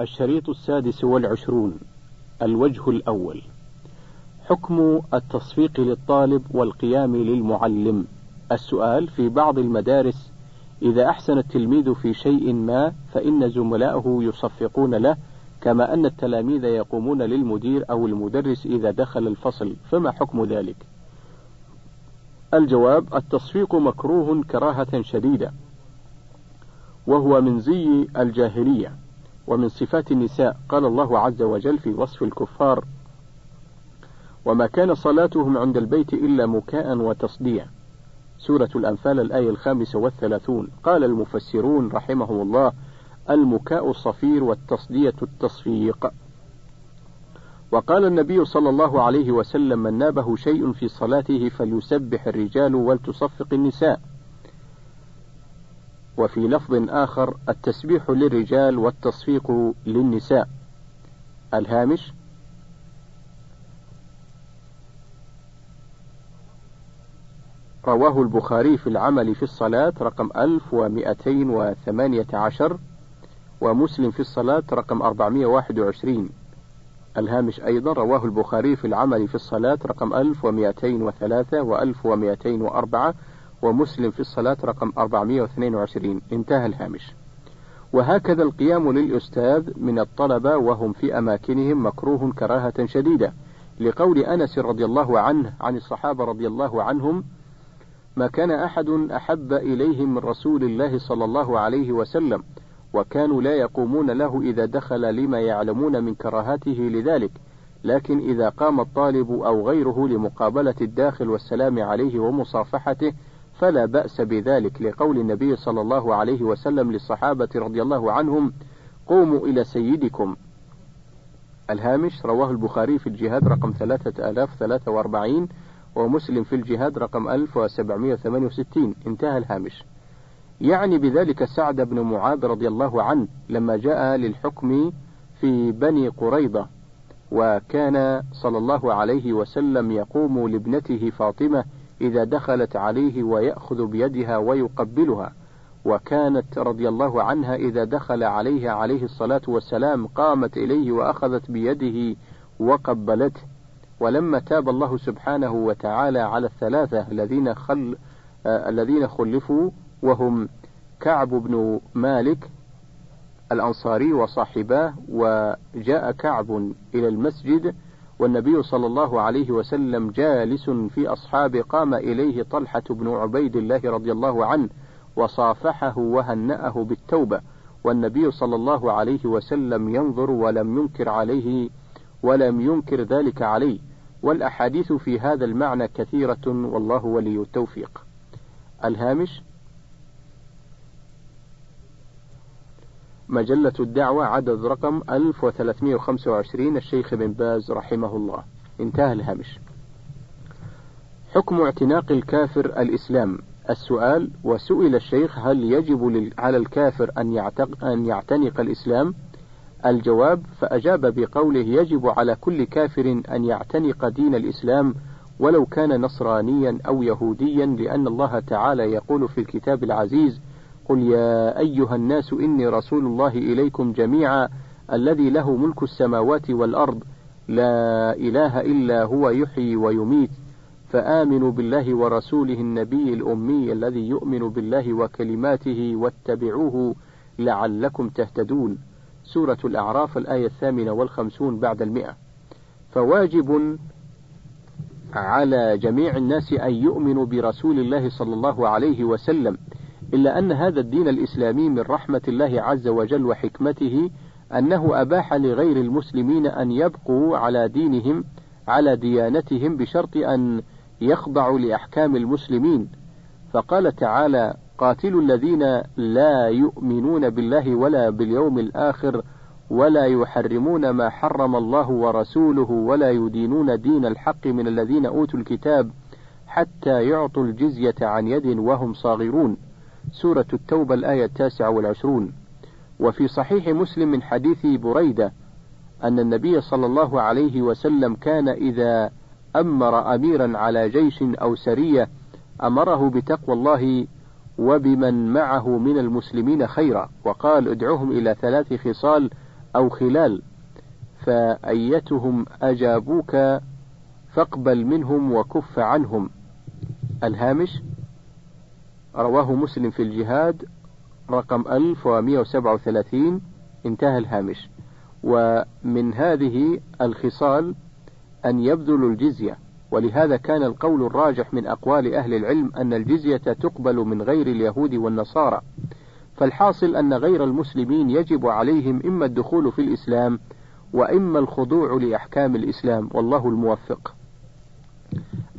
الشريط السادس والعشرون الوجه الأول. حكم التصفيق للطالب والقيام للمعلم. السؤال في بعض المدارس إذا أحسن التلميذ في شيء ما فإن زملائه يصفقون له كما أن التلاميذ يقومون للمدير أو المدرس إذا دخل الفصل. فما حكم ذلك؟ الجواب التصفيق مكروه كراهة شديدة وهو من زي الجاهلية. ومن صفات النساء قال الله عز وجل في وصف الكفار وما كان صلاتهم عند البيت إلا مكاء وتصديع. سورة الأنفال الآية الخامسة والثلاثون. قال المفسرون رحمهم الله المكاء الصفير والتصدية التصفيق. وقال النبي صلى الله عليه وسلم من نابه شيء في صلاته فليسبح الرجال ولتصفق النساء. وفي لفظ آخر التسبيح للرجال والتصفيق للنساء. الهامش؟ رواه البخاري في العمل في الصلاة رقم 1218 ومسلم في الصلاة رقم 421 الهامش أيضا رواه البخاري في العمل في الصلاة رقم 1203 و 1204 ومسلم في الصلاة رقم 422 انتهى الهامش. وهكذا القيام للأستاذ من الطلبة وهم في أماكنهم مكروه كراهة شديدة. لقول أنس رضي الله عنه عن الصحابة رضي الله عنهم ما كان أحد أحب إليهم من رسول الله صلى الله عليه وسلم وكانوا لا يقومون له إذا دخل لما يعلمون من كراهته لذلك. لكن إذا قام الطالب أو غيره لمقابلة الداخل والسلام عليه ومصافحته فلا بأس بذلك لقول النبي صلى الله عليه وسلم للصحابة رضي الله عنهم قوموا إلى سيدكم. الهامش رواه البخاري في الجهاد رقم 3043 ومسلم في الجهاد رقم 1768 انتهى الهامش. يعني بذلك سعد بن معاذ رضي الله عنه لما جاء للحكم في بني قريظة وكان صلى الله عليه وسلم يقوم لابنته فاطمة إذا دخلت عليه ويأخذ بيدها ويقبلها. وكانت رضي الله عنها إذا دخل عليها عليه الصلاة والسلام قامت إليه وأخذت بيده وقبلته ولما تاب الله سبحانه وتعالى على الثلاثة الذين خل آه الذين خلفوا وهم كعب بن مالك الأنصاري وصاحباه وجاء كعب إلى المسجد والنبي صلى الله عليه وسلم جالس في أصحابه قام إليه طلحة بن عبيد الله رضي الله عنه وصافحه وهنأه بالتوبة والنبي صلى الله عليه وسلم ينظر ولم ينكر عليه ولم ينكر ذلك عليه والأحاديث في هذا المعنى كثيرة والله ولي التوفيق. الهامش مجلة الدعوة عدد رقم 1325 الشيخ بن باز رحمه الله. انتهى الهامش. حكم اعتناق الكافر الإسلام. السؤال وسئل الشيخ هل يجب على الكافر أن, يعتق أن يعتنق الإسلام؟ الجواب فأجاب بقوله يجب على كل كافر أن يعتنق دين الإسلام ولو كان نصرانيا أو يهوديا لأن الله تعالى يقول في الكتاب العزيز قل يا أيها الناس إني رسول الله إليكم جميعا الذي له ملك السماوات والأرض لا إله إلا هو يحيي ويميت فآمنوا بالله ورسوله النبي الأمي الذي يؤمن بالله وكلماته واتبعوه لعلكم تهتدون. سورة الأعراف الآية الثامنة والخمسون بعد المئة. فواجب على جميع الناس أن يؤمنوا برسول الله صلى الله عليه وسلم. إلا أن هذا الدين الإسلامي من رحمة الله عز وجل وحكمته أنه أباح لغير المسلمين أن يبقوا على دينهم على ديانتهم بشرط أن يخضعوا لأحكام المسلمين. فقال تعالى قاتلوا الذين لا يؤمنون بالله ولا باليوم الآخر ولا يحرمون ما حرم الله ورسوله ولا يدينون دين الحق من الذين أوتوا الكتاب حتى يعطوا الجزية عن يد وهم صاغرون. سورة التوبة الآية التاسعة والعشرون. وفي صحيح مسلم من حديث بريدة أن النبي صلى الله عليه وسلم كان إذا أمر أميرا على جيش أو سرية أمره بتقوى الله وبمن معه من المسلمين خيرا وقال ادعوهم إلى ثلاث خصال أو خلال فأيتهم أجابوك فاقبل منهم وكف عنهم. الهامش رواه مسلم في الجهاد رقم 1137 انتهى الهامش. ومن هذه الخصال أن يبذلوا الجزية ولهذا كان القول الراجح من أقوال أهل العلم أن الجزية تقبل من غير اليهود والنصارى. فالحاصل أن غير المسلمين يجب عليهم إما الدخول في الإسلام وإما الخضوع لأحكام الإسلام والله الموفق.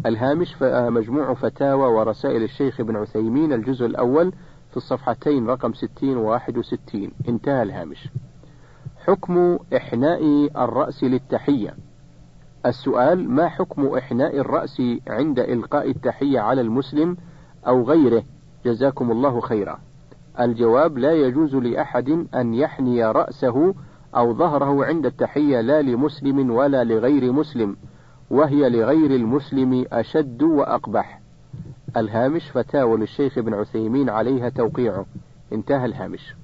الهامش مجموع فتاوى ورسائل الشيخ ابن عثيمين الجزء الأول في الصفحتين رقم 60 و 61 انتهى الهامش. حكم إحناء الرأس للتحية. السؤال ما حكم إحناء الرأس عند إلقاء التحية على المسلم أو غيره؟ جزاكم الله خيرا. الجواب لا يجوز لأحد أن يحني رأسه أو ظهره عند التحية لا لمسلم ولا لغير مسلم. وهي لغير المسلم أشد وأقبح. الهامش فتاوى للشيخ ابن عثيمين عليها توقيعه انتهى الهامش.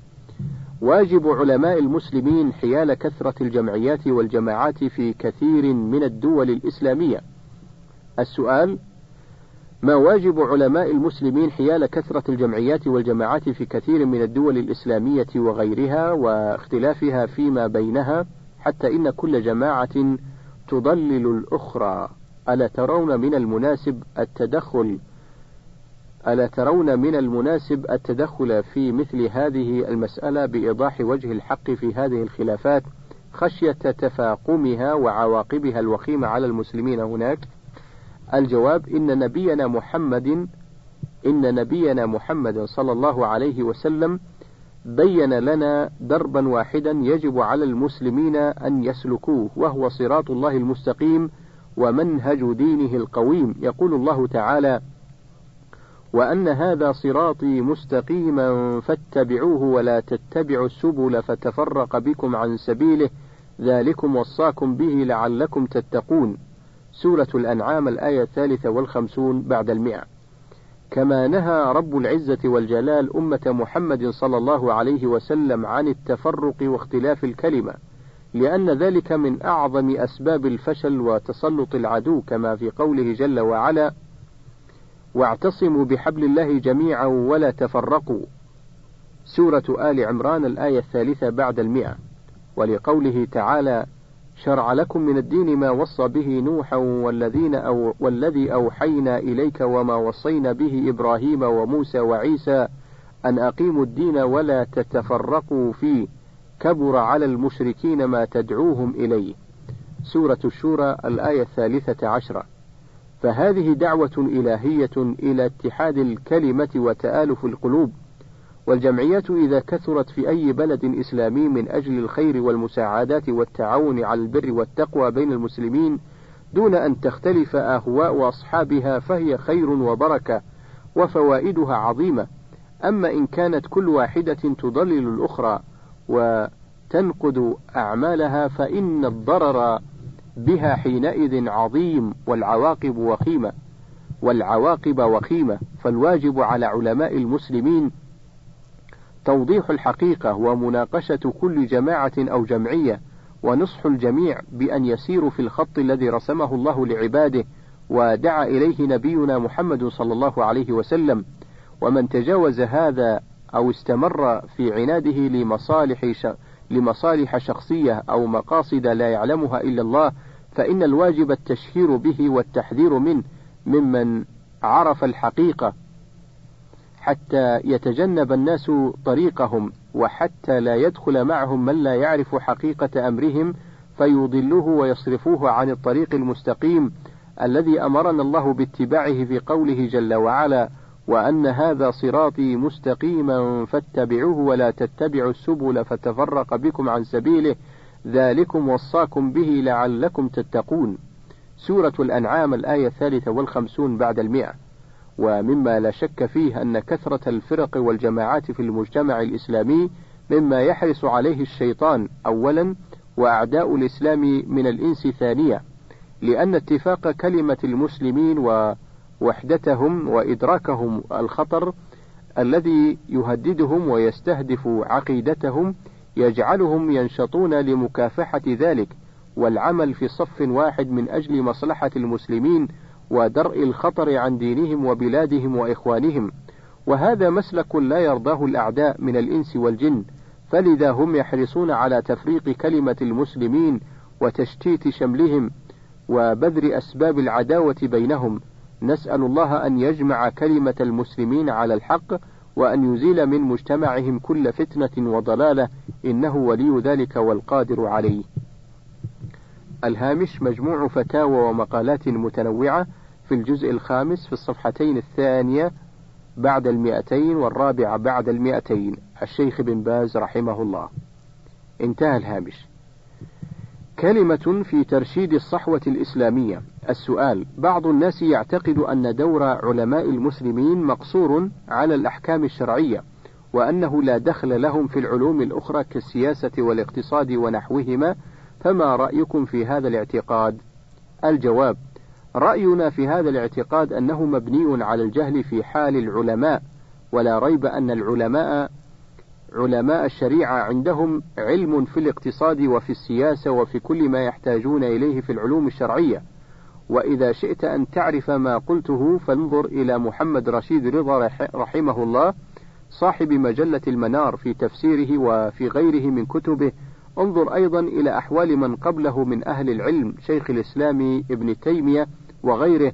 واجب علماء المسلمين حيال كثرة الجمعيات والجماعات في كثير من الدول الإسلامية. السؤال ما واجب علماء المسلمين حيال كثرة الجمعيات والجماعات في كثير من الدول الإسلامية وغيرها واختلافها فيما بينها حتى إن كل جماعة تضلل الأخرى ألا ترون من المناسب التدخل ألا ترون من المناسب التدخل في مثل هذه المسألة بإيضاح وجه الحق في هذه الخلافات خشية تفاقمها وعواقبها الوخيمة على المسلمين هناك؟ الجواب إن نبينا محمد إن نبينا محمد صلى الله عليه وسلم بين لنا دربا واحدا يجب على المسلمين أن يسلكوه وهو صراط الله المستقيم ومنهج دينه القويم. يقول الله تعالى وأن هذا صراطي مستقيما فاتبعوه ولا تتبعوا السبل فتفرق بكم عن سبيله. ذلكم وصاكم به لعلكم تتقون. سورة الأنعام الآية الثالثة والخمسون بعد المئة. كما نهى رب العزة والجلال أمة محمد صلى الله عليه وسلم عن التفرق واختلاف الكلمة لأن ذلك من أعظم أسباب الفشل وتسلط العدو كما في قوله جل وعلا واعتصموا بحبل الله جميعا ولا تفرقوا سورة آل عمران الآية الثالثة بعد المئة ولقوله تعالى شرع لكم من الدين ما وصى به نوحا والذين أو والذي أوحينا إليك وما وصينا به إبراهيم وموسى وعيسى أن أقيموا الدين ولا تتفرقوا فيه كبر على المشركين ما تدعوهم إليه. سورة الشورى الآية الثالثة عشرة. فهذه دعوة إلهية إلى اتحاد الكلمة وتآلف القلوب. والجمعيات إذا كثرت في أي بلد إسلامي من أجل الخير والمساعدات والتعاون على البر والتقوى بين المسلمين دون أن تختلف أهواء أصحابها فهي خير وبركة وفوائدها عظيمة. أما إن كانت كل واحدة تضلل الأخرى وتنقد أعمالها فإن الضرر بها حينئذ عظيم والعواقب وخيمة والعواقب وخيمة فالواجب على علماء المسلمين توضيح الحقيقة ومناقشة كل جماعة أو جمعية ونصح الجميع بأن يسيروا في الخط الذي رسمه الله لعباده ودعا إليه نبينا محمد صلى الله عليه وسلم ومن تجاوز هذا أو استمر في عناده لمصالح لمصالح شخصية أو مقاصد لا يعلمها إلا الله فإن الواجب التشهير به والتحذير منه ممن عرف الحقيقة حتى يتجنب الناس طريقهم وحتى لا يدخل معهم من لا يعرف حقيقة أمرهم فيضلوه ويصرفوه عن الطريق المستقيم الذي أمرنا الله باتباعه في قوله جل وعلا وأن هذا صراطي مستقيما فاتبعوه ولا تتبعوا السبل فتفرق بكم عن سبيله. ذلكم وصاكم به لعلكم تتقون. سورة الأنعام الآية الثالثة والخمسون بعد المئة. ومما لا شك فيه أن كثرة الفرق والجماعات في المجتمع الإسلامي مما يحرص عليه الشيطان أولا وأعداء الإسلام من الإنس ثانيا لأن اتفاق كلمة المسلمين ووحدتهم وإدراكهم الخطر الذي يهددهم ويستهدف عقيدتهم يجعلهم ينشطون لمكافحة ذلك والعمل في صف واحد من أجل مصلحة المسلمين ودرء الخطر عن دينهم وبلادهم وإخوانهم وهذا مسلك لا يرضاه الأعداء من الإنس والجن فلذا هم يحرصون على تفريق كلمة المسلمين وتشتيت شملهم وبذر أسباب العداوة بينهم نسأل الله أن يجمع كلمة المسلمين على الحق وأن يزيل من مجتمعهم كل فتنة وضلالة إنه ولي ذلك والقادر عليه. الهامش مجموع فتاوى ومقالات متنوعة في الجزء الخامس في الصفحتين الثانية بعد المئتين والرابعة بعد المئتين الشيخ بن باز رحمه الله. انتهى الهامش. كلمة في ترشيد الصحوة الإسلامية السؤال بعض الناس يعتقد أن دور علماء المسلمين مقصور على الأحكام الشرعية وأنه لا دخل لهم في العلوم الأخرى كالسياسة والاقتصاد ونحوهما فما رأيكم في هذا الاعتقاد؟ الجواب رأينا في هذا الاعتقاد أنه مبني على الجهل في حال العلماء ولا ريب أن العلماء علماء الشريعة عندهم علم في الاقتصاد وفي السياسة وفي كل ما يحتاجون إليه في العلوم الشرعية. وإذا شئت أن تعرف ما قلته فانظر إلى محمد رشيد رضا رحمه الله صاحب مجلة المنار في تفسيره وفي غيره من كتبه انظر أيضا إلى أحوال من قبله من أهل العلم شيخ الإسلام ابن تيمية وغيره.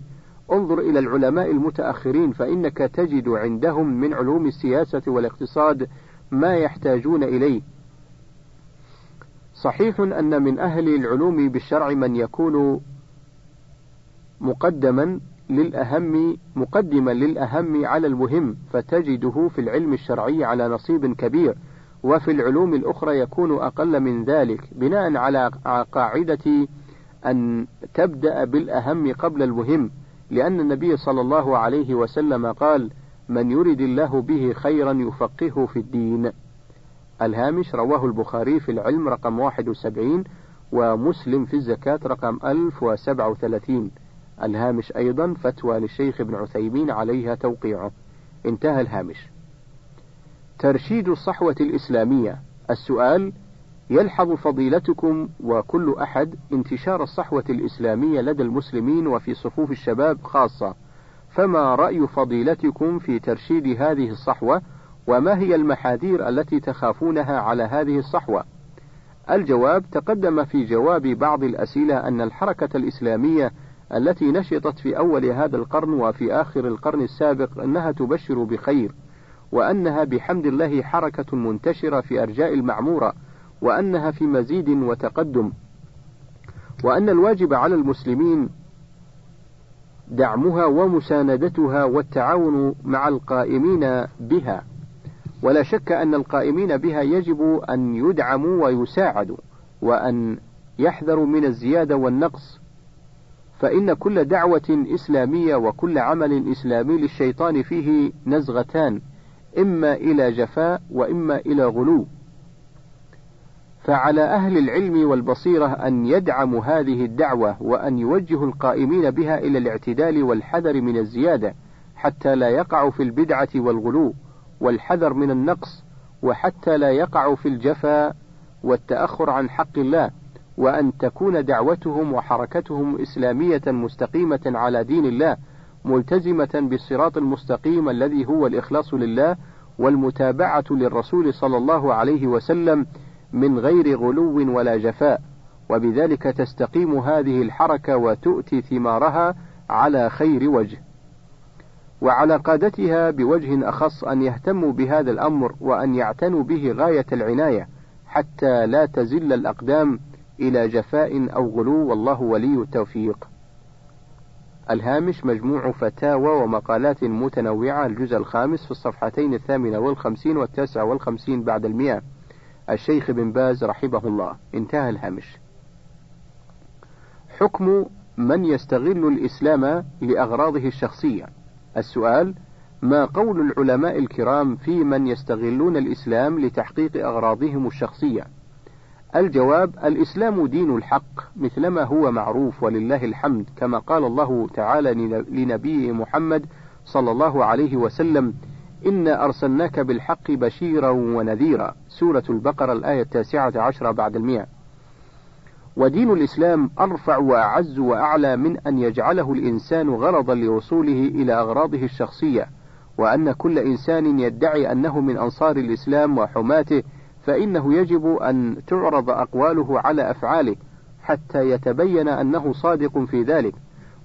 انظر إلى العلماء المتأخرين فإنك تجد عندهم من علوم السياسة والاقتصاد ما يحتاجون إليه. صحيح أن من أهل العلوم بالشرع من يكون مقدما للأهم مقدما للأهم على المهم فتجده في العلم الشرعي على نصيب كبير. وفي العلوم الأخرى يكون أقل من ذلك بناء على قاعدة أن تبدأ بالأهم قبل المهم لأن النبي صلى الله عليه وسلم قال من يرد الله به خيرا يفقهه في الدين. الهامش رواه البخاري في العلم رقم 71 ومسلم في الزكاة رقم 1037 الهامش أيضا فتوى للشيخ ابن عثيمين عليها توقيعه انتهى الهامش. ترشيد الصحوة الإسلامية. السؤال يلحظ فضيلتكم وكل أحد انتشار الصحوة الإسلامية لدى المسلمين وفي صفوف الشباب خاصة. فما رأي فضيلتكم في ترشيد هذه الصحوة؟ وما هي المحاذير التي تخافونها على هذه الصحوة؟ الجواب تقدم في جواب بعض الأسئلة أن الحركة الإسلامية التي نشطت في أول هذا القرن وفي آخر القرن السابق أنها تبشر بخير. وأنها بحمد الله حركة منتشرة في أرجاء المعمورة وأنها في مزيد وتقدم. وأن الواجب على المسلمين دعمها ومساندتها والتعاون مع القائمين بها. ولا شك أن القائمين بها يجب أن يدعموا ويساعدوا وأن يحذروا من الزيادة والنقص. فإن كل دعوة إسلامية وكل عمل إسلامي للشيطان فيه نزغتان. إما إلى جفاء وإما إلى غلو. فعلى أهل العلم والبصيرة أن يدعموا هذه الدعوة وأن يوجهوا القائمين بها إلى الاعتدال والحذر من الزيادة حتى لا يقعوا في البدعة والغلو والحذر من النقص وحتى لا يقعوا في الجفا والتأخر عن حق الله وأن تكون دعوتهم وحركتهم إسلامية مستقيمة على دين الله ملتزمة بالصراط المستقيم الذي هو الإخلاص لله والمتابعة للرسول صلى الله عليه وسلم من غير غلو ولا جفاء. وبذلك تستقيم هذه الحركة وتؤتي ثمارها على خير وجه. وعلى قادتها بوجه أخص أن يهتموا بهذا الأمر وأن يعتنوا به غاية العناية حتى لا تزل الأقدام إلى جفاء أو غلو. والله ولي التوفيق. الهامش مجموع فتاوى ومقالات متنوعة الجزء الخامس في الصفحتين الثامنة والخمسين والتاسعة والخمسين بعد المئة. الشيخ بن باز رحمه الله. انتهى الهامش. حكم من يستغل الإسلام لأغراضه الشخصية. السؤال ما قول العلماء الكرام في من يستغلون الإسلام لتحقيق أغراضهم الشخصية؟ الجواب الإسلام دين الحق مثلما هو معروف ولله الحمد كما قال الله تعالى لنبيه محمد صلى الله عليه وسلم إنا أرسلناك بالحق بشيرا ونذيرا. سورة البقرة الآية التاسعة عشرة بعد المئة. ودين الإسلام أرفع وأعز وأعلى من أن يجعله الإنسان غرضا لوصوله إلى أغراضه الشخصية وأن كل إنسان يدعي أنه من أنصار الإسلام وحماته فإنه يجب أن تعرض أقواله على أفعاله حتى يتبين أنه صادق في ذلك.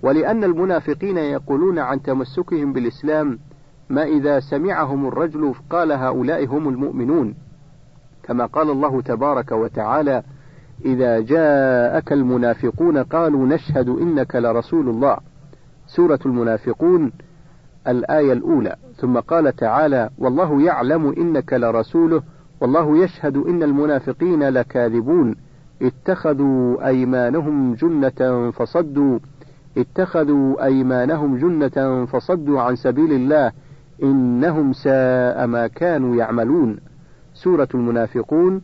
ولأن المنافقين يقولون عن تمسكهم بالإسلام ما إذا سمعهم الرجل قال هؤلاء هم المؤمنون؟ كما قال الله تبارك وتعالى إذا جاءك المنافقون قالوا نشهد إنك لرسول الله. سورة المنافقون الآية الأولى. ثم قال تعالى والله يعلم إنك لرسوله والله يشهد إن المنافقين لكاذبون. اتخذوا أيمانهم جنة فصدوا. اتخذوا أيمانهم جنة فصدوا عن سبيل الله. إنهم ساء ما كانوا يعملون. سورة المنافقون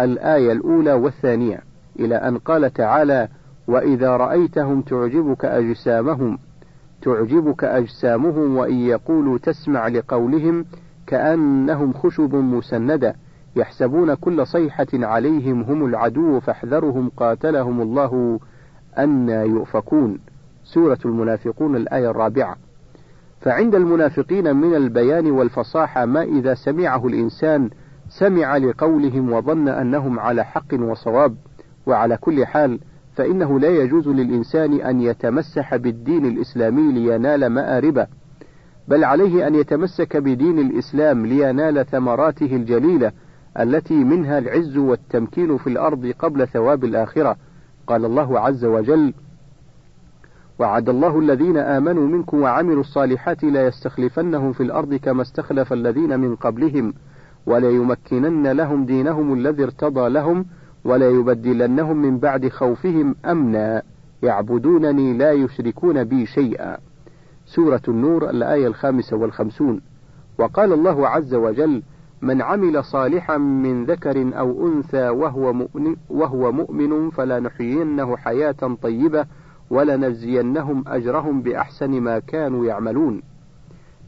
الآية الأولى والثانية. إلى أن قال تعالى وإذا رأيتهم تعجبك أجسامهم. تعجبك أجسامهم وإن يقولوا تسمع لقولهم كأنهم خشب مسندة يحسبون كل صيحة عليهم هم العدو فاحذرهم قاتلهم الله أن يؤفكون. سورة المنافقون الآية الرابعة. فعند المنافقين من البيان والفصاحة ما إذا سمعه الإنسان سمع لقولهم وظن أنهم على حق وصواب وعلى كل حال فإنه لا يجوز للإنسان أن يتمسح بالدين الإسلامي لينال مآربه. بل عليه أن يتمسك بدين الإسلام لينال ثمراته الجليلة التي منها العز والتمكين في الأرض قبل ثواب الآخرة. قال الله عز وجل وعد الله الذين آمنوا منكم وعملوا الصالحات لا يستخلفنهم في الأرض كما استخلف الذين من قبلهم وليمكنن لهم دينهم الذي ارتضى لهم وليبدلنهم من بعد خوفهم أمنا. يعبدونني لا يشركون بي شيئا. سورة النور الآية الخامسة والخمسون. وقال الله عز وجل من عمل صالحا من ذكر أو أنثى وهو مؤمن, وهو مؤمن فلنحيينه حياة طيبة ولنجزينهم أجرهم بأحسن ما كانوا يعملون.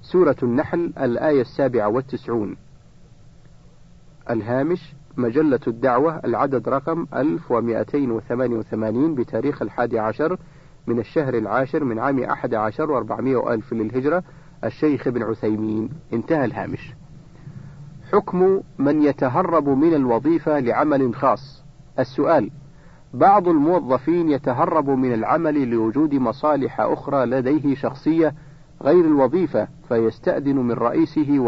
سورة النحل الآية السابعة والتسعون. الهامش مجلة الدعوة العدد رقم 1288 بتاريخ الحادي عشر من الشهر العاشر من عام أحد عشر وأربعمائة ألف للهجرة الشيخ ابن عثيمين. انتهى الهامش. حكم من يتهرب من الوظيفة لعمل خاص. السؤال بعض الموظفين يتهرب من العمل لوجود مصالح أخرى لديه شخصية غير الوظيفة فيستأذن من رئيسه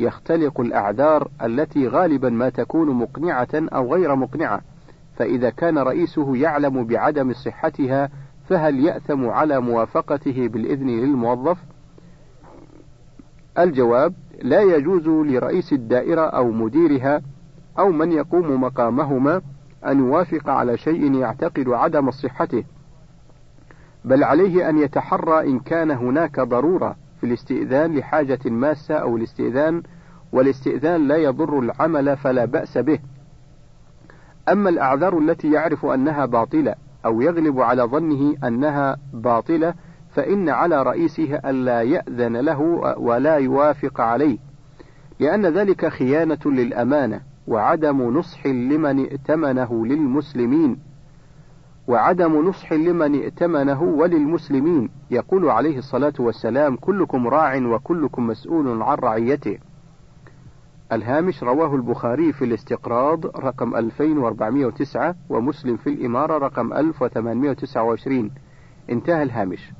ويختلق الأعذار التي غالبا ما تكون مقنعة أو غير مقنعة. فإذا كان رئيسه يعلم بعدم صحتها فهل يأثم على موافقته بالإذن للموظف؟ الجواب لا يجوز لرئيس الدائرة أو مديرها أو من يقوم مقامهما أن يوافق على شيء يعتقد عدم صحته، بل عليه أن يتحرى إن كان هناك ضرورة في الاستئذان لحاجة ماسة أو الاستئذان والاستئذان لا يضر العمل فلا بأس به. أما الأعذار التي يعرف أنها باطلة أو يغلب على ظنه أنها باطلة فإن على رئيسه ألا يأذن له ولا يوافق عليه، لأن ذلك خيانة للأمانة وعدم نصح لمن ائتمنه للمسلمين. وعدم نصح لمن ائتمنه وللمسلمين. يقول عليه الصلاة والسلام كلكم راع وكلكم مسؤول عن رعيته. الهامش رواه البخاري في الاستقراض رقم 2409 ومسلم في الإمارة رقم 1829 انتهى الهامش.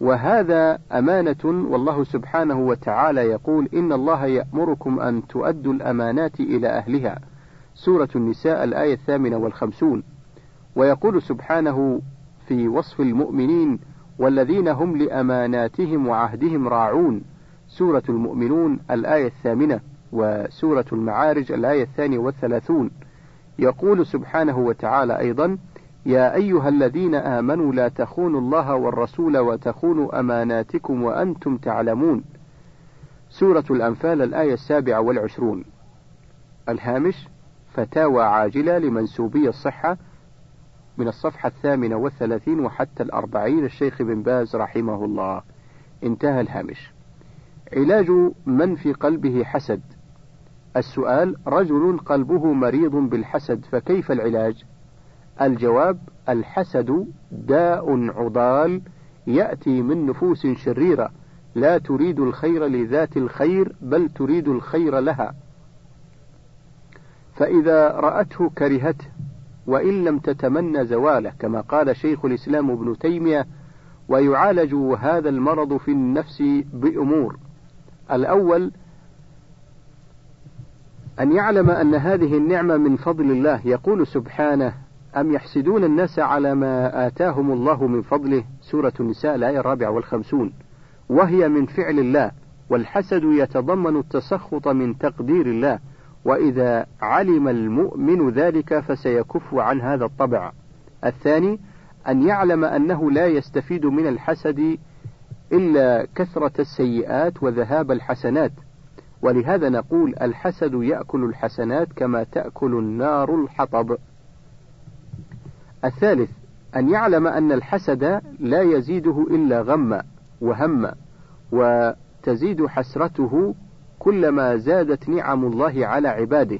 وهذا أمانة والله سبحانه وتعالى يقول إن الله يأمركم أن تؤدوا الأمانات إلى أهلها. سورة النساء الآية الثامنة والخمسون. ويقول سبحانه في وصف المؤمنين والذين هم لأماناتهم وعهدهم راعون. سورة المؤمنون الآية الثامنة. وسورة المعارج الآية الثانية والثلاثون. يقول سبحانه وتعالى أيضا يا أيها الذين آمنوا لا تخونوا الله والرسول وتخونوا أماناتكم وأنتم تعلمون. سورة الأنفال الآية السابعة والعشرون. الهامش فتاوى عاجلة لمنسوبي الصحة من الصفحة الثامنة والثلاثين وحتى الأربعين. الشيخ بن باز رحمه الله. انتهى الهامش. علاج من في قلبه حسد. السؤال رجل قلبه مريض بالحسد فكيف العلاج؟ الجواب الحسد داء عضال يأتي من نفوس شريرة لا تريد الخير لذات الخير بل تريد الخير لها. فإذا رأته كرهته وإن لم تتمنى زواله كما قال شيخ الإسلام ابن تيمية ويعالج هذا المرض في النفس بأمور. الأول أن يعلم أن هذه النعمة من فضل الله. يقول سبحانه أم يحسدون الناس على ما آتاهم الله من فضله؟ سورة النساء الآية الرابعة والخمسون. وهي من فعل الله والحسد يتضمن التسخط من تقدير الله. وإذا علم المؤمن ذلك فسيكف عن هذا الطبع. الثاني أن يعلم أنه لا يستفيد من الحسد إلا كثرة السيئات وذهاب الحسنات. ولهذا نقول الحسد يأكل الحسنات كما تأكل النار الحطب. الثالث أن يعلم أن الحسد لا يزيده إلا غما وهما وتزيد حسرته كلما زادت نعم الله على عباده.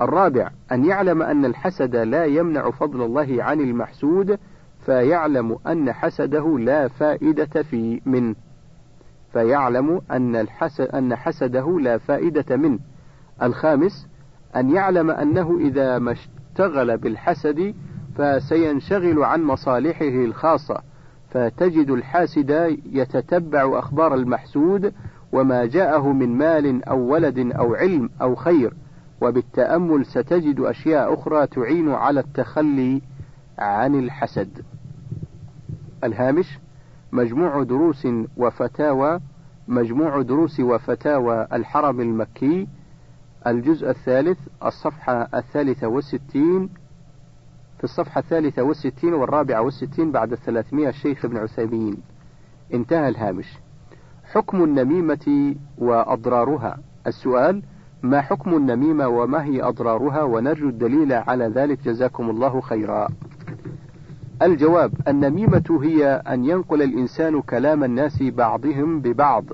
الرابع أن يعلم أن الحسد لا يمنع فضل الله عن المحسود فيعلم أن حسده لا فائدة في منه. فيعلم أن, الحسد أن حسده لا فائدة منه الخامس أن يعلم أنه إذا ما اشتغل بالحسد فسينشغل عن مصالحه الخاصة فتجد الحاسد يتتبع أخبار المحسود وما جاءه من مال أو ولد أو علم أو خير وبالتأمل ستجد أشياء أخرى تعين على التخلي عن الحسد. الهامش مجموع دروس وفتاوى مجموع دروس وفتاوى الحرم المكي الجزء الثالث الصفحة الثالثة والستين. في الصفحة الثالثة والستين والرابعة والستين بعد الثلاثمائة الشيخ ابن عثيمين. انتهى الهامش. حكم النميمة وأضرارها. السؤال ما حكم النميمة وما هي أضرارها؟ ونرجو الدليل على ذلك. جزاكم الله خيرا. الجواب النميمة هي أن ينقل الإنسان كلام الناس بعضهم ببعض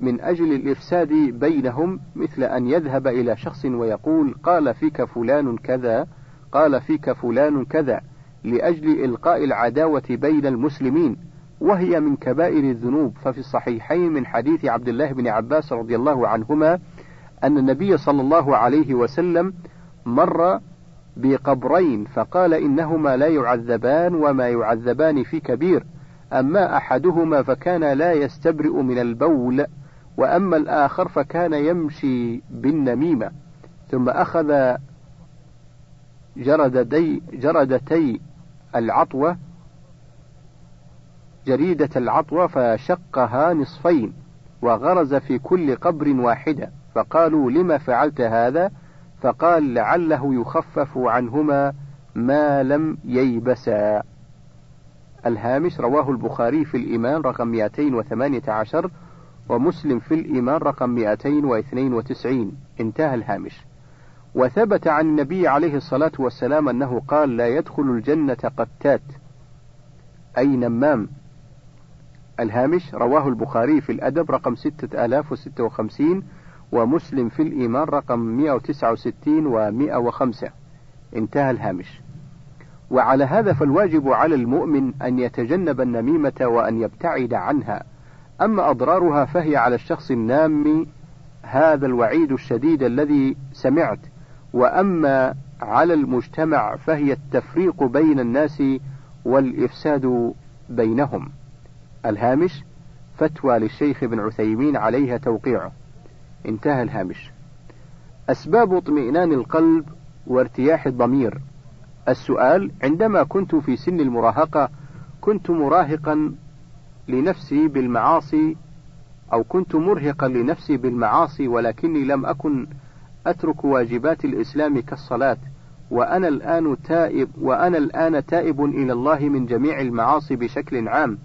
من أجل الإفساد بينهم مثل أن يذهب إلى شخص ويقول قال فيك فلان كذا قال فيك فلان كذا لأجل إلقاء العداوة بين المسلمين. وهي من كبائر الذنوب. ففي الصحيحين من حديث عبد الله بن عباس رضي الله عنهما أن النبي صلى الله عليه وسلم مر بقبرين فقال إنهما لا يعذبان وما يعذبان في كبير أما أحدهما فكان لا يستبرئ من البول وأما الآخر فكان يمشي بالنميمة. ثم أخذ جردتي, جردتي العطوة جريدة العطوة فشقها نصفين وغرز في كل قبر واحدة. فقالوا لما فعلت هذا؟ فقال لعله يخفف عنهما ما لم ييبسا. الهامش رواه البخاري في الإيمان رقم 218 ومسلم في الإيمان رقم 292 انتهى الهامش. وثبت عن النبي عليه الصلاة والسلام أنه قال لا يدخل الجنة قتات. أي نمام. الهامش رواه البخاري في الأدب رقم 6056 ومسلم في الإيمان رقم 169 و 105 انتهى الهامش. وعلى هذا فالواجب على المؤمن أن يتجنب النميمة وأن يبتعد عنها. أما أضرارها فهي على الشخص النام هذا الوعيد الشديد الذي سمعت. وأما على المجتمع فهي التفريق بين الناس والإفساد بينهم. الهامش فتوى للشيخ ابن عثيمين عليها توقيعه انتهى الهامش. أسباب اطمئنان القلب وارتياح الضمير. السؤال عندما كنت في سن المراهقة كنت مراهقا لنفسي بالمعاصي أو كنت مرهقا لنفسي بالمعاصي ولكني لم أكن أترك واجبات الإسلام كالصلاة وأنا الآن تائب وأنا الآن تائب إلى الله من جميع المعاصي بشكل عام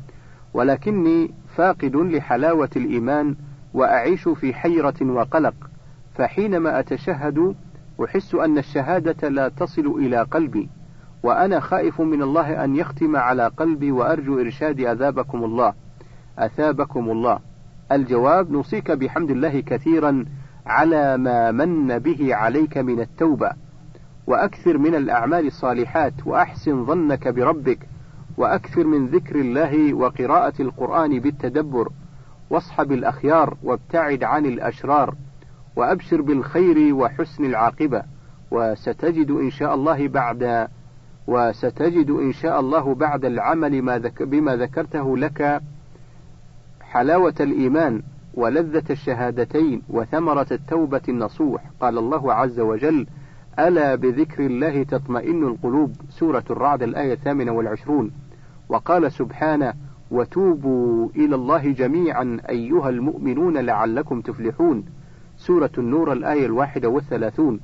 ولكني فاقد لحلاوة الإيمان وأعيش في حيرة وقلق فحينما أتشهد أحس أن الشهادة لا تصل إلى قلبي وأنا خائف من الله أن يختم على قلبي وأرجو إرشاد أذابكم الله. أثابكم الله. الجواب نوصيك بحمد الله كثيرا على ما من به عليك من التوبة. وأكثر من الأعمال الصالحات وأحسن ظنك بربك. وأكثر من ذكر الله وقراءة القرآن بالتدبر. واصحب الأخيار وابتعد عن الأشرار وأبشر بالخير وحسن العاقبة وستجد إن شاء الله بعد وستجد إن شاء الله بعد العمل ما ذك بما ذكرته لك حلاوة الإيمان ولذة الشهادتين وثمرة التوبة النصوح. قال الله عز وجل ألا بذكر الله تطمئن القلوب؟ سورة الرعد الآية الثامنة والعشرون. وقال سبحانه وتوبوا إلى الله جميعا أيها المؤمنون لعلكم تفلحون. سورة النور الآية الواحدة والثلاثون.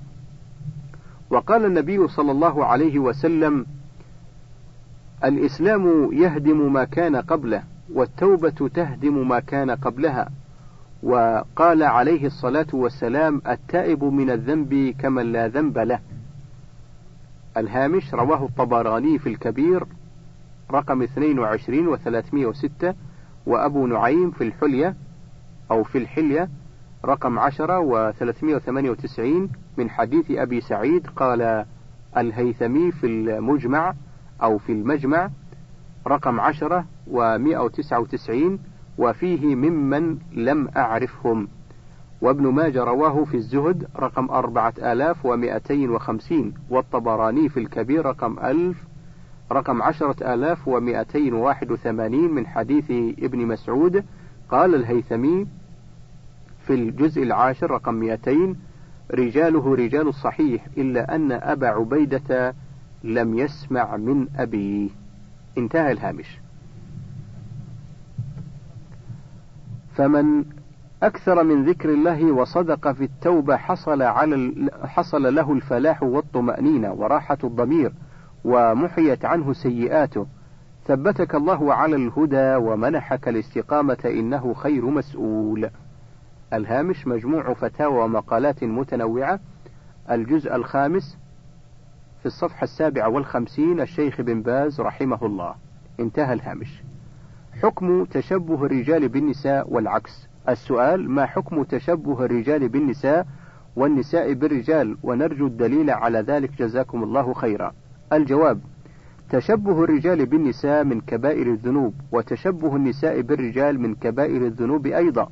وقال النبي صلى الله عليه وسلم الإسلام يهدم ما كان قبله والتوبة تهدم ما كان قبلها. وقال عليه الصلاة والسلام التائب من الذنب كمن لا ذنب له. الهامش رواه الطبراني في الكبير. رقم 22 و306 وأبو نعيم في الحلية أو في الحلية رقم 10 و398 من حديث أبي سعيد قال الهيثمي في المجمع أو في المجمع رقم 10 و199 وفيه ممن لم أعرفهم. وابن ماجه رواه في الزهد رقم 4250 والطبراني في الكبير رقم 1000 رقم 10281 من حديث ابن مسعود قال الهيثمي في الجزء العاشر رقم 200 رجاله رجال الصحيح إلا أن أبا عبيدة لم يسمع من أبيه انتهى الهامش. فمن أكثر من ذكر الله وصدق في التوبة حصل على حصل له الفلاح والطمأنينة وراحة الضمير. ومحيت عنه سيئاته. ثبتك الله على الهدى ومنحك الاستقامة إنه خير مسؤول. الهامش مجموع فتاوى ومقالات متنوعة. الجزء الخامس في الصفحة السابعة والخمسين الشيخ بن باز رحمه الله. انتهى الهامش. حكم تشبه الرجال بالنساء والعكس. السؤال ما حكم تشبه الرجال بالنساء والنساء بالرجال؟ ونرجو الدليل على ذلك. جزاكم الله خيرا. الجواب تشبه الرجال بالنساء من كبائر الذنوب وتشبه النساء بالرجال من كبائر الذنوب أيضا.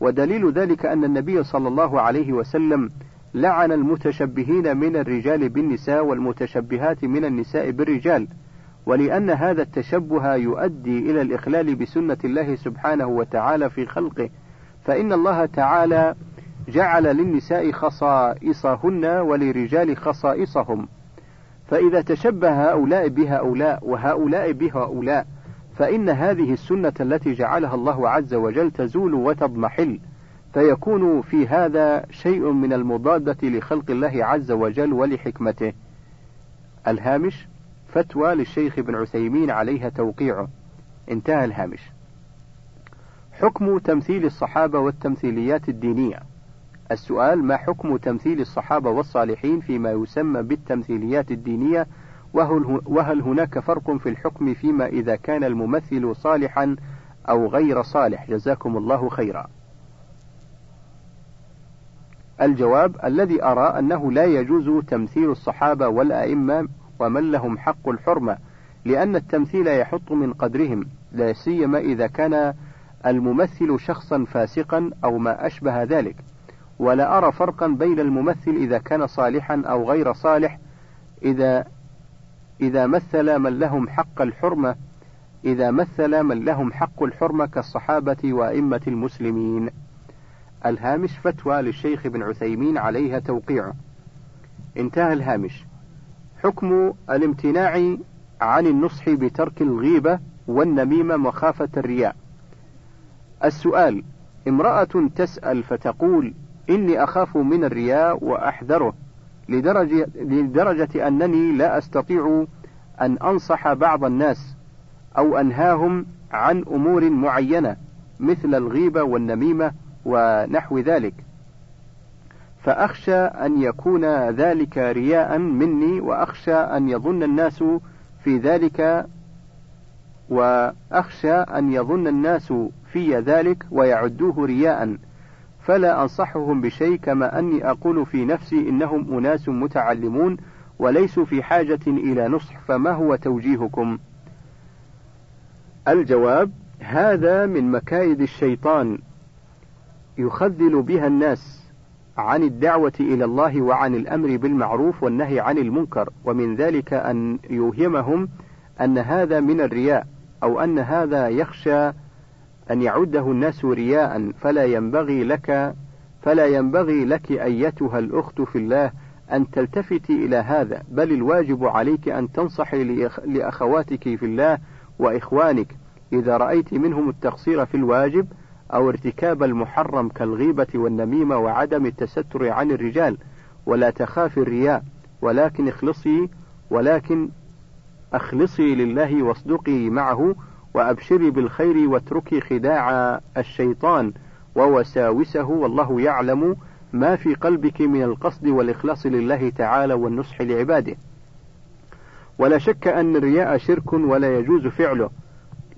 ودليل ذلك أن النبي صلى الله عليه وسلم لعن المتشبهين من الرجال بالنساء والمتشبهات من النساء بالرجال. ولأن هذا التشبه يؤدي إلى الإخلال بسنة الله سبحانه وتعالى في خلقه. فإن الله تعالى جعل للنساء خصائصهن وللرجال خصائصهم. فإذا تشبه هؤلاء بهؤلاء وهؤلاء بهؤلاء فإن هذه السنة التي جعلها الله عز وجل تزول وتضمحل فيكون في هذا شيء من المضادة لخلق الله عز وجل ولحكمته. الهامش فتوى للشيخ ابن عثيمين عليها توقيعه. انتهى الهامش. حكم تمثيل الصحابة والتمثيليات الدينية. السؤال ما حكم تمثيل الصحابة والصالحين فيما يسمى بالتمثيليات الدينية؟ وهل, وهل هناك فرق في الحكم فيما إذا كان الممثل صالحا أو غير صالح؟ جزاكم الله خيرا. الجواب الذي أرى أنه لا يجوز تمثيل الصحابة والأئمة ومن لهم حق الحرمة لأن التمثيل يحط من قدرهم لا سيما إذا كان الممثل شخصا فاسقا أو ما أشبه ذلك. ولا أرى فرقا بين الممثل إذا كان صالحا أو غير صالح إذا إذا مثل من لهم حق الحرمة إذا مثل من لهم حق الحرمة كالصحابة وأئمة المسلمين. الهامش فتوى للشيخ ابن عثيمين عليها توقيعه. انتهى الهامش. حكم الامتناع عن النصح بترك الغيبة والنميمة مخافة الرياء. السؤال: امرأة تسأل فتقول: إني أخاف من الرياء وأحذره، لدرجة, لدرجة أنني لا أستطيع أن أنصح بعض الناس أو أنهاهم عن أمور معينة مثل الغيبة والنميمة ونحو ذلك. فأخشى أن يكون ذلك رياء مني وأخشى أن يظن الناس في ذلك وأخشى أن يظن الناس في ذلك ويعدوه رياء. فلا أنصحهم بشيء كما أني أقول في نفسي إنهم أناس متعلمون وليسوا في حاجة إلى نصح فما هو توجيهكم؟ الجواب هذا من مكايد الشيطان. يخذل بها الناس عن الدعوة إلى الله وعن الأمر بالمعروف والنهي عن المنكر ومن ذلك أن يوهمهم أن هذا من الرياء أو أن هذا يخشى أن يعده الناس رياء فلا ينبغي لك فلا ينبغي لك أيتها الأخت في الله أن تلتفتي إلى هذا بل الواجب عليك أن تنصحي لأخواتك في الله وإخوانك. إذا رأيت منهم التقصير في الواجب أو ارتكاب المحرم كالغيبة والنميمة وعدم التستر عن الرجال ولا تخافي الرياء ولكن اخلصي ولكن أخلصي لله واصدقي معه وأبشري بالخير واتركي خداع الشيطان ووساوسه والله يعلم ما في قلبك من القصد والإخلاص لله تعالى والنصح لعباده. ولا شك أن الرياء شرك ولا يجوز فعله،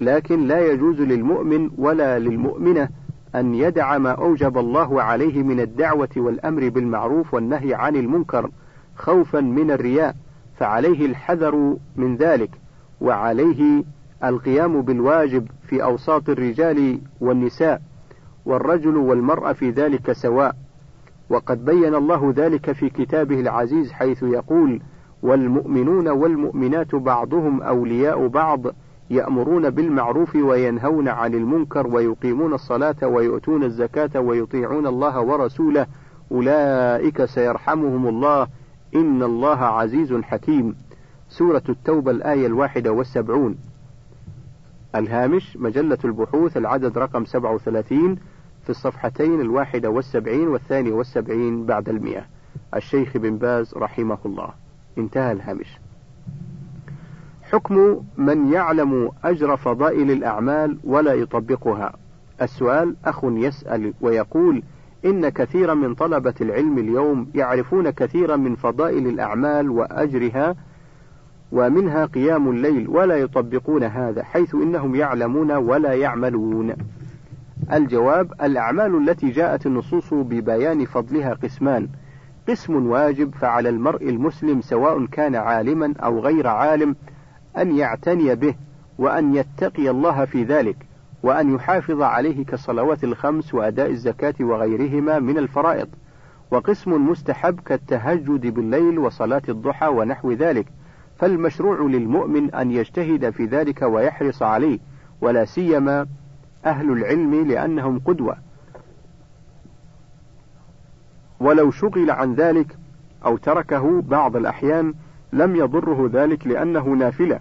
لكن لا يجوز للمؤمن ولا للمؤمنة أن يدع ما أوجب الله عليه من الدعوة والأمر بالمعروف والنهي عن المنكر خوفا من الرياء، فعليه الحذر من ذلك، وعليه القيام بالواجب في أوساط الرجال والنساء، والرجل والمرأة في ذلك سواء، وقد بين الله ذلك في كتابه العزيز حيث يقول: والمؤمنون والمؤمنات بعضهم أولياء بعض يأمرون بالمعروف وينهون عن المنكر ويقيمون الصلاة ويؤتون الزكاة ويطيعون الله ورسوله. أولئك سيرحمهم الله. إن الله عزيز حكيم. سورة التوبة الآية الواحدة والسبعون. الهامش مجلة البحوث العدد رقم 37 في الصفحتين الواحدة والسبعين والثانية والسبعين بعد المئة. الشيخ بن باز رحمه الله. انتهى الهامش. حكم من يعلم أجر فضائل الأعمال ولا يطبقها. السؤال أخ يسأل ويقول إن كثيرا من طلبة العلم اليوم يعرفون كثيرا من فضائل الأعمال وأجرها ومنها قيام الليل ولا يطبقون هذا حيث إنهم يعلمون ولا يعملون. الجواب الأعمال التي جاءت النصوص ببيان فضلها قسمان. قسم واجب فعلى المرء المسلم سواء كان عالما أو غير عالم أن يعتني به وأن يتقي الله في ذلك وأن يحافظ عليه كالصلوات الخمس وأداء الزكاة وغيرهما من الفرائض. وقسم مستحب كالتهجد بالليل وصلاة الضحى ونحو ذلك. فالمشروع للمؤمن أن يجتهد في ذلك ويحرص عليه ولا سيما أهل العلم لأنهم قدوة ولو شغل عن ذلك أو تركه بعض الأحيان لم يضره ذلك لأنه نافلة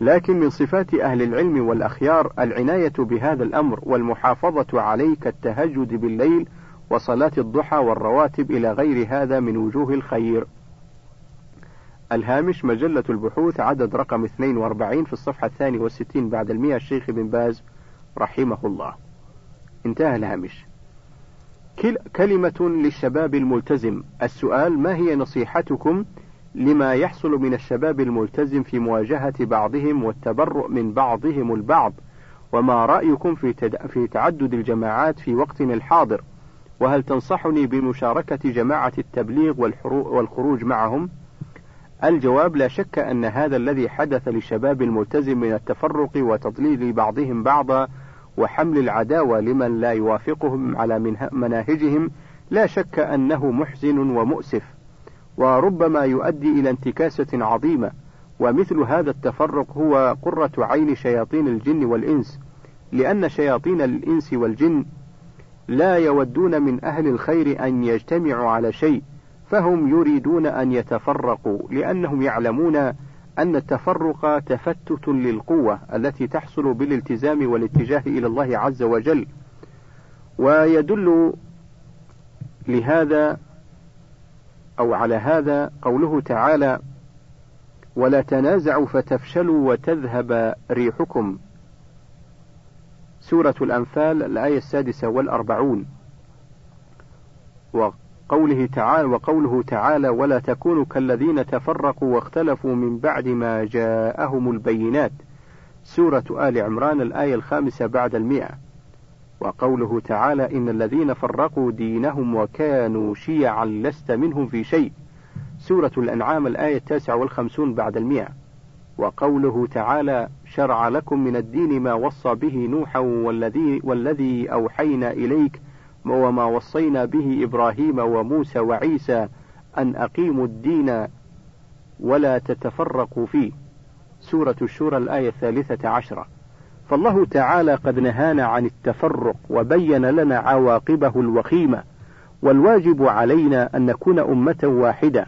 لكن من صفات أهل العلم والأخيار العناية بهذا الأمر والمحافظة عليه كالتهجد بالليل وصلاة الضحى والرواتب إلى غير هذا من وجوه الخير. الهامش مجلة البحوث عدد رقم 42 في الصفحة الثانية والستين بعد المئة الشيخ بن باز رحمه الله. انتهى الهامش. كلمة للشباب الملتزم، السؤال ما هي نصيحتكم لما يحصل من الشباب الملتزم في مواجهة بعضهم والتبرؤ من بعضهم البعض، وما رأيكم في في تعدد الجماعات في وقتنا الحاضر؟ وهل تنصحني بمشاركة جماعة التبليغ والخروج معهم؟ الجواب لا شك أن هذا الذي حدث للشباب الملتزم من التفرق وتضليل بعضهم بعضا وحمل العداوة لمن لا يوافقهم على مناهجهم لا شك أنه محزن ومؤسف وربما يؤدي إلى انتكاسة عظيمة ومثل هذا التفرق هو قرة عين شياطين الجن والإنس لأن شياطين الإنس والجن لا يودون من أهل الخير أن يجتمعوا على شيء فهم يريدون أن يتفرقوا لأنهم يعلمون أن التفرق تفتت للقوة التي تحصل بالالتزام والاتجاه إلى الله عز وجل. ويدل لهذا أو على هذا قوله تعالى ولا تنازعوا فتفشلوا وتذهب ريحكم. سورة الأنفال الآية السادسة والأربعون. وقوله تعالى وقوله تعالى ولا تكونوا كالذين تفرقوا واختلفوا من بعد ما جاءهم البينات. سورة آل عمران الآية الخامسة بعد المئة. وقوله تعالى إن الذين فرقوا دينهم وكانوا شيعا لست منهم في شيء. سورة الأنعام الآية التاسعة والخمسون بعد المئة. وقوله تعالى شرع لكم من الدين ما وصى به نوحا والذي, والذي أوحينا إليك وما وصينا به إبراهيم وموسى وعيسى أن أقيموا الدين ولا تتفرقوا فيه. سورة الشورى الآية الثالثة عشرة. فالله تعالى قد نهانا عن التفرق وبين لنا عواقبه الوخيمة والواجب علينا أن نكون أمة واحدة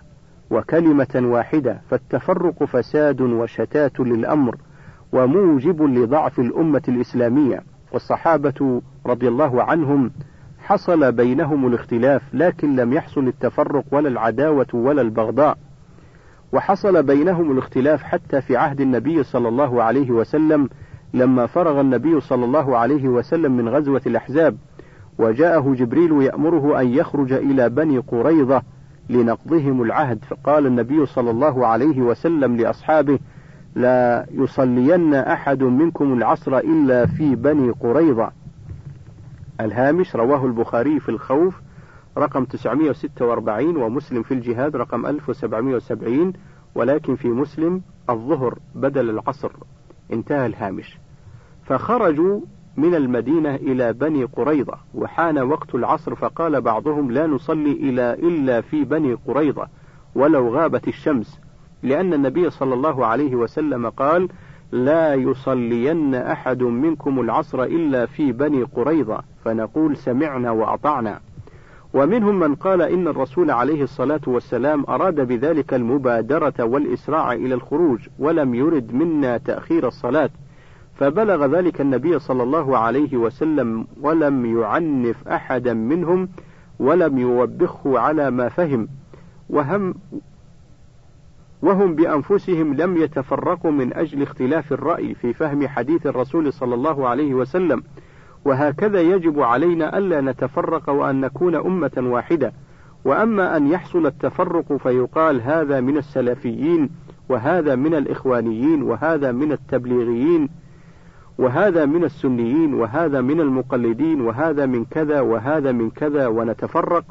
وكلمة واحدة فالتفرق فساد وشتات للأمر وموجب لضعف الأمة الإسلامية. والصحابة رضي الله عنهم حصل بينهم الاختلاف لكن لم يحصل التفرق ولا العداوة ولا البغضاء. وحصل بينهم الاختلاف حتى في عهد النبي صلى الله عليه وسلم لما فرغ النبي صلى الله عليه وسلم من غزوة الأحزاب. وجاءه جبريل يأمره أن يخرج إلى بني قريظة لنقضهم العهد. فقال النبي صلى الله عليه وسلم لأصحابه لا يصلين أحد منكم العصر إلا في بني قريظة. الهامش رواه البخاري في الخوف رقم 946 ومسلم في الجهاد رقم 1770 ولكن في مسلم الظهر بدل العصر. انتهى الهامش. فخرجوا من المدينة إلى بني قريظة وحان وقت العصر فقال بعضهم لا نصلي إلى إلا في بني قريظة ولو غابت الشمس لأن النبي صلى الله عليه وسلم قال لا يصلين أحد منكم العصر إلا في بني قريظة. فنقول سمعنا وأطعنا. ومنهم من قال إن الرسول عليه الصلاة والسلام أراد بذلك المبادرة والإسراع إلى الخروج ولم يرد منا تأخير الصلاة فبلغ ذلك النبي صلى الله عليه وسلم ولم يعنف أحدا منهم ولم يوبخه على ما فهم وهم وهم بأنفسهم لم يتفرقوا من أجل اختلاف الرأي في فهم حديث الرسول صلى الله عليه وسلم. وهكذا يجب علينا ألا نتفرق وأن نكون أمة واحدة. وأما أن يحصل التفرق فيقال هذا من السلفيين وهذا من الإخوانيين وهذا من التبليغيين وهذا من السنيين وهذا من المقلدين وهذا من كذا وهذا من كذا ونتفرق.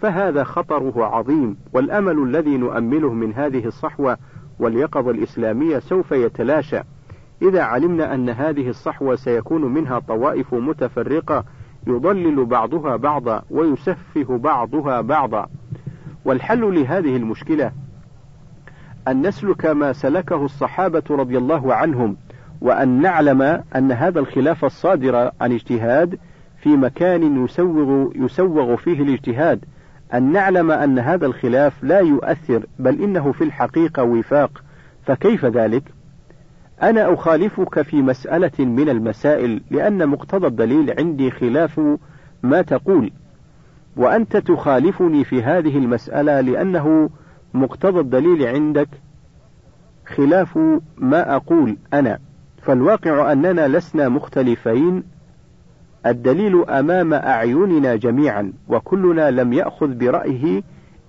فهذا خطره عظيم. والأمل الذي نؤمله من هذه الصحوة واليقظة الإسلامية سوف يتلاشى. إذا علمنا أن هذه الصحوة سيكون منها طوائف متفرقة يضلل بعضها بعضا ويسفه بعضها بعضا. والحل لهذه المشكلة أن نسلك ما سلكه الصحابة رضي الله عنهم وأن نعلم أن هذا الخلاف الصادر عن اجتهاد في مكان يسوغ يسوغ فيه الاجتهاد. أن نعلم أن هذا الخلاف لا يؤثر بل إنه في الحقيقة وفاق. فكيف ذلك؟ أنا أخالفك في مسألة من المسائل لأن مقتضى الدليل عندي خلاف ما تقول. وأنت تخالفني في هذه المسألة لأنه مقتضى الدليل عندك خلاف ما أقول أنا. فالواقع أننا لسنا مختلفين. الدليل أمام أعيننا جميعا وكلنا لم يأخذ برأيه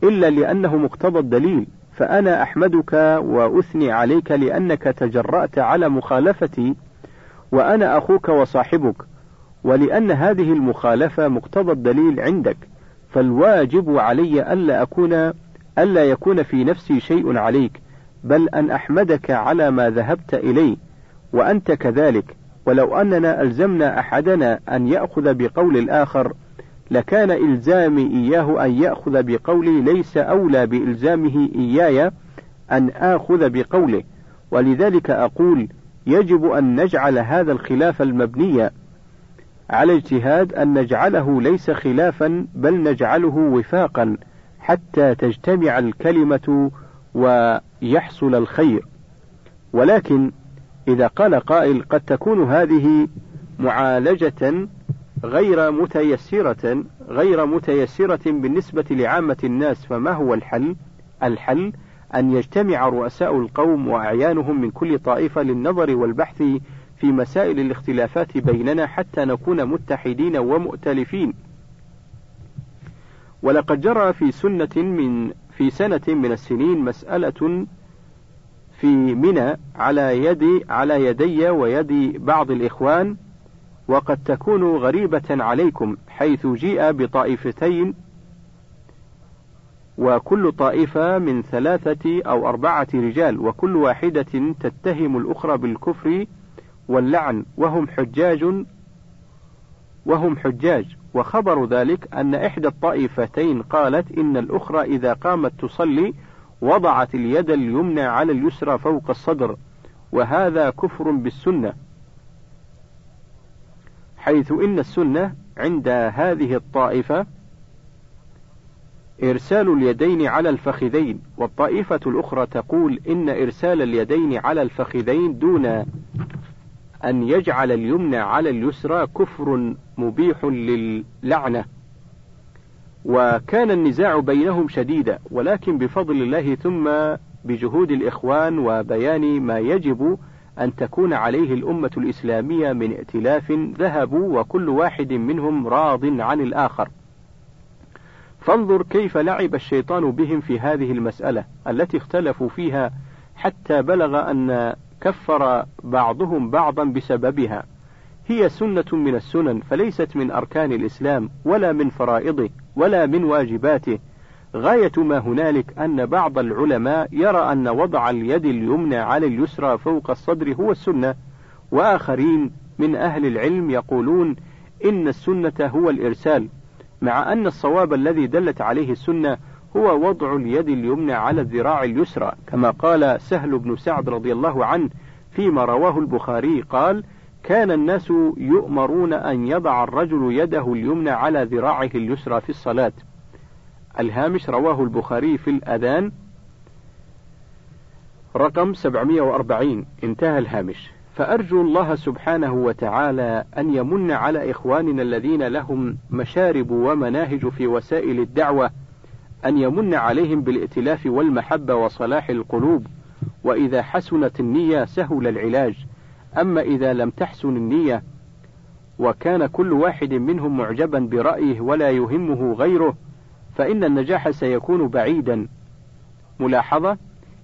إلا لأنه مقتضى الدليل. فأنا أحمدك وأثني عليك لأنك تجرأت على مخالفتي وأنا أخوك وصاحبك ولأن هذه المخالفة مقتضى الدليل عندك فالواجب علي ألا أكون ألا يكون في نفسي شيء عليك بل أن أحمدك على ما ذهبت إليه وأنت كذلك ولو أننا ألزمنا أحدنا أن يأخذ بقول الآخر لكان إلزامي إياه أن يأخذ بقولي ليس أولى بإلزامه إياي أن آخذ بقوله ولذلك أقول يجب أن نجعل هذا الخلاف المبني على اجتهاد أن نجعله ليس خلافا بل نجعله وفاقا حتى تجتمع الكلمة ويحصل الخير. ولكن إذا قال قائل قد تكون هذه معالجة غير متيسرة غير متيسرة بالنسبة لعامة الناس فما هو الحل؟ الحل أن يجتمع رؤساء القوم وأعيانهم من كل طائفة للنظر والبحث في مسائل الاختلافات بيننا حتى نكون متحدين ومؤتلفين. ولقد جرى في سنة من في سنة من السنين مسألة في منى على يدي على يدي ويد بعض الإخوان وقد تكون غريبة عليكم حيث جيء بطائفتين وكل طائفة من ثلاثة أو أربعة رجال وكل واحدة تتهم الأخرى بالكفر واللعن وهم حجاج وهم حجاج. وخبر ذلك أن إحدى الطائفتين قالت إن الأخرى إذا قامت تصلي وضعت اليد اليمنى على اليسرى فوق الصدر وهذا كفر بالسنة. حيث إن السنة عند هذه الطائفة إرسال اليدين على الفخذين والطائفة الأخرى تقول إن إرسال اليدين على الفخذين دون أن يجعل اليمنى على اليسرى كفر مبيح للعنة وكان النزاع بينهم شديدا ولكن بفضل الله ثم بجهود الإخوان وبيان ما يجب أن تكون عليه الأمة الإسلامية من ائتلاف ذهبوا وكل واحد منهم راض عن الآخر. فانظر كيف لعب الشيطان بهم في هذه المسألة التي اختلفوا فيها حتى بلغ أن كفر بعضهم بعضا بسببها. هي سنة من السنن فليست من أركان الإسلام ولا من فرائضه ولا من واجباته. غاية ما هنالك أن بعض العلماء يرى أن وضع اليد اليمنى على اليسرى فوق الصدر هو السنة وآخرين من أهل العلم يقولون إن السنة هو الإرسال مع أن الصواب الذي دلت عليه السنة هو وضع اليد اليمنى على الذراع اليسرى كما قال سهل بن سعد رضي الله عنه فيما رواه البخاري قال كان الناس يؤمرون أن يضع الرجل يده اليمنى على ذراعه اليسرى في الصلاة الهامش رواه البخاري في الأذان رقم 740 انتهى الهامش. فأرجو الله سبحانه وتعالى أن يمن على إخواننا الذين لهم مشارب ومناهج في وسائل الدعوة أن يمن عليهم بالائتلاف والمحبة وصلاح القلوب. وإذا حسنت النية سهل العلاج. أما إذا لم تحسن النية وكان كل واحد منهم معجبا برأيه ولا يهمه غيره فإن النجاح سيكون بعيدا. ملاحظة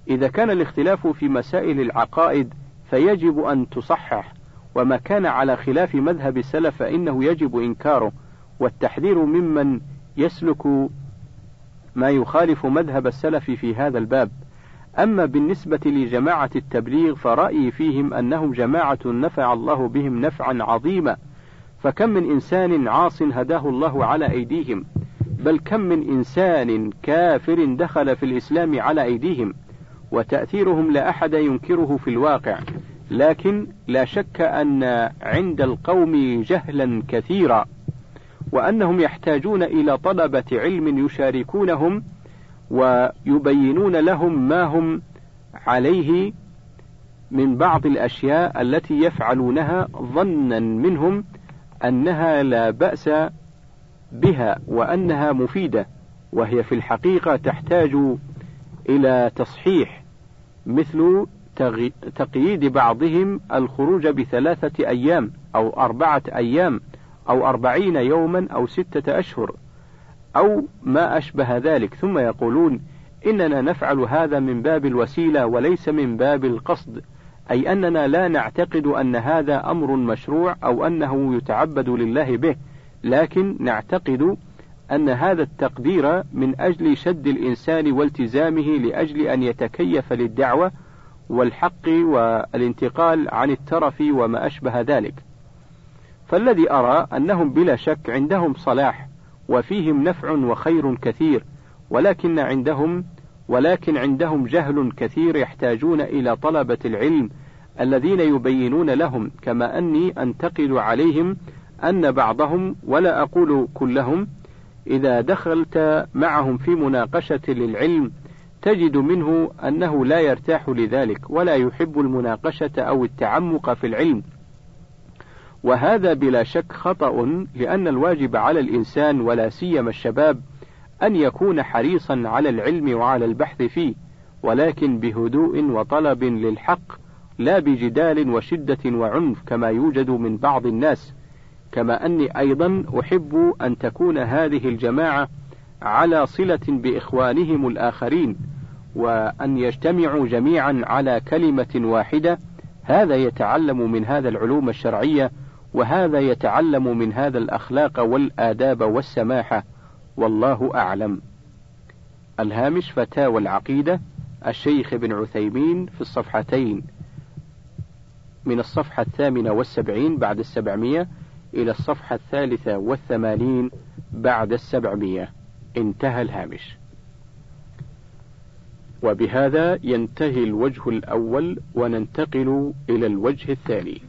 إذا كان الاختلاف في مسائل العقائد فيجب أن تصحح وما كان على خلاف مذهب السلف فإنه يجب إنكاره والتحذير ممن يسلك ما يخالف مذهب السلف في هذا الباب. أما بالنسبة لجماعة التبليغ فرأيي فيهم أنهم جماعة نفع الله بهم نفعا عظيما. فكم من إنسان عاص هداه الله على أيديهم. بل كم من إنسان كافر دخل في الإسلام على أيديهم وتأثيرهم لا أحد ينكره في الواقع لكن لا شك أن عند القوم جهلا كثيرا وأنهم يحتاجون إلى طلبة علم يشاركونهم ويبينون لهم ما هم عليه من بعض الأشياء التي يفعلونها ظنا منهم أنها لا بأس بها وأنها مفيدة وهي في الحقيقة تحتاج إلى تصحيح مثل تقييد بعضهم الخروج بثلاثة أيام أو أربعة أيام أو أربعين يوما أو ستة أشهر أو ما أشبه ذلك. ثم يقولون إننا نفعل هذا من باب الوسيلة وليس من باب القصد أي أننا لا نعتقد أن هذا أمر مشروع أو أنه يتعبد لله به. لكن نعتقد أن هذا التقدير من أجل شد الإنسان والتزامه لأجل أن يتكيف للدعوة والحق والانتقال عن الترف وما أشبه ذلك. فالذي أرى أنهم بلا شك عندهم صلاح وفيهم نفع وخير كثير ولكن عندهم ولكن عندهم جهل كثير يحتاجون إلى طلبة العلم الذين يبينون لهم كما أني أنتقد عليهم أن بعضهم ولا أقول كلهم إذا دخلت معهم في مناقشة للعلم تجد منه أنه لا يرتاح لذلك ولا يحب المناقشة أو التعمق في العلم. وهذا بلا شك خطأ لأن الواجب على الإنسان ولا سيما الشباب أن يكون حريصا على العلم وعلى البحث فيه ولكن بهدوء وطلب للحق لا بجدال وشدة وعنف كما يوجد من بعض الناس. كما أني أيضا أحب أن تكون هذه الجماعة على صلة بإخوانهم الآخرين وأن يجتمعوا جميعا على كلمة واحدة. هذا يتعلم من هذا العلوم الشرعية وهذا يتعلم من هذا الأخلاق والآداب والسماحة. والله أعلم. الهامش فتاوى العقيدة الشيخ ابن عثيمين في الصفحتين. من الصفحة الثامنة والسبعين بعد السبعمية إلى الصفحة الثالثة والثمانين بعد السبعمية. انتهى الهامش. وبهذا ينتهي الوجه الأول وننتقل إلى الوجه الثاني.